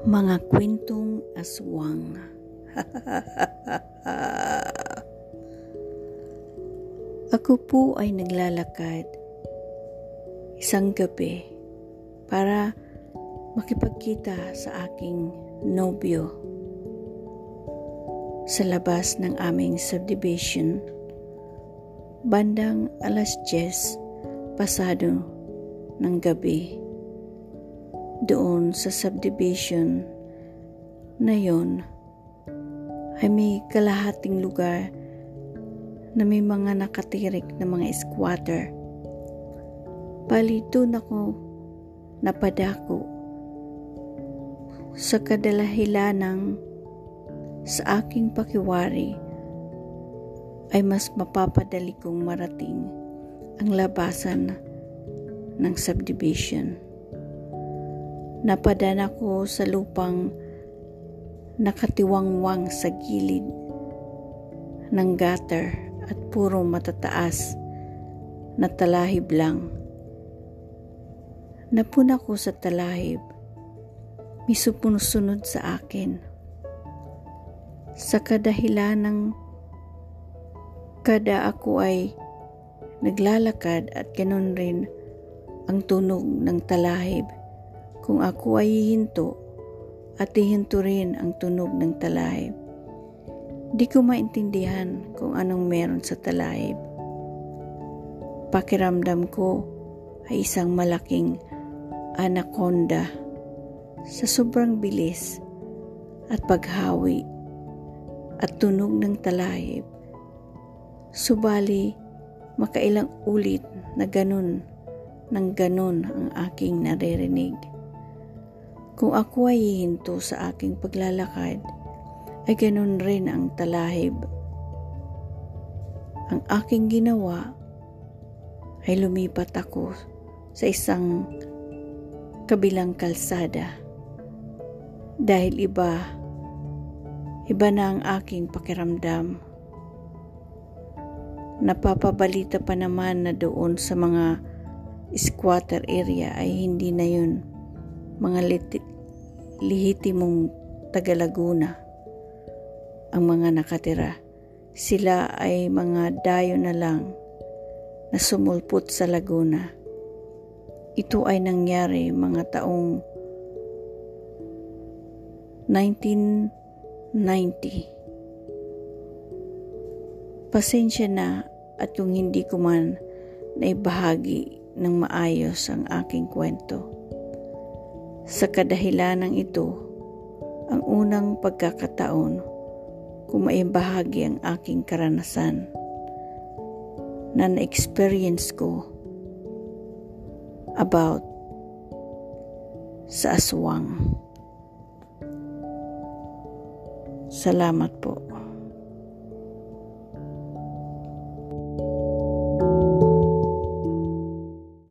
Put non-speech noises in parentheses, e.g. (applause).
Mga kwentong aswang. (laughs) Ako po ay naglalakad isang gabi para makipagkita sa aking nobyo sa labas ng aming subdivision bandang alas 10 pasado ng gabi doon sa subdivision na yon ay may kalahating lugar na may mga nakatirik na mga squatter. Bali doon ako napadako sa kadalahilanang sa aking pakiwari ay mas mapapadali kong marating ang labasan ng subdivision. Napadana ko sa lupang nakatiwangwang sa gilid ng gutter at puro matataas na talahib lang. Napuna ko sa talahib, may supunod sa akin. Sa kadahilan ng kada ako ay naglalakad at ganun rin ang tunog ng talahib kung ako ay hihinto at hihinto rin ang tunog ng talahib. Di ko maintindihan kung anong meron sa talahib. Pakiramdam ko ay isang malaking anaconda sa sobrang bilis at paghawi at tunog ng talahib. Subali, makailang ulit na ganun ng ganun ang aking naririnig. Kung ako ay hihinto sa aking paglalakad, ay ganun rin ang talahib. Ang aking ginawa ay lumipat ako sa isang kabilang kalsada. Dahil iba iba na ang aking pakiramdam. Napapabalita pa naman na doon sa mga squatter area ay hindi na yun mga lihitimong taga Laguna ang mga nakatira. Sila ay mga dayo na lang na sumulpot sa Laguna. Ito ay nangyari mga taong 1990. Pasensya na at kung hindi ko man naibahagi ng maayos ang aking kwento. Sa kadahilanang ito, ang unang pagkakataon kung maibahagi ang aking karanasan na na-experience ko about sa aswang. Salamat po.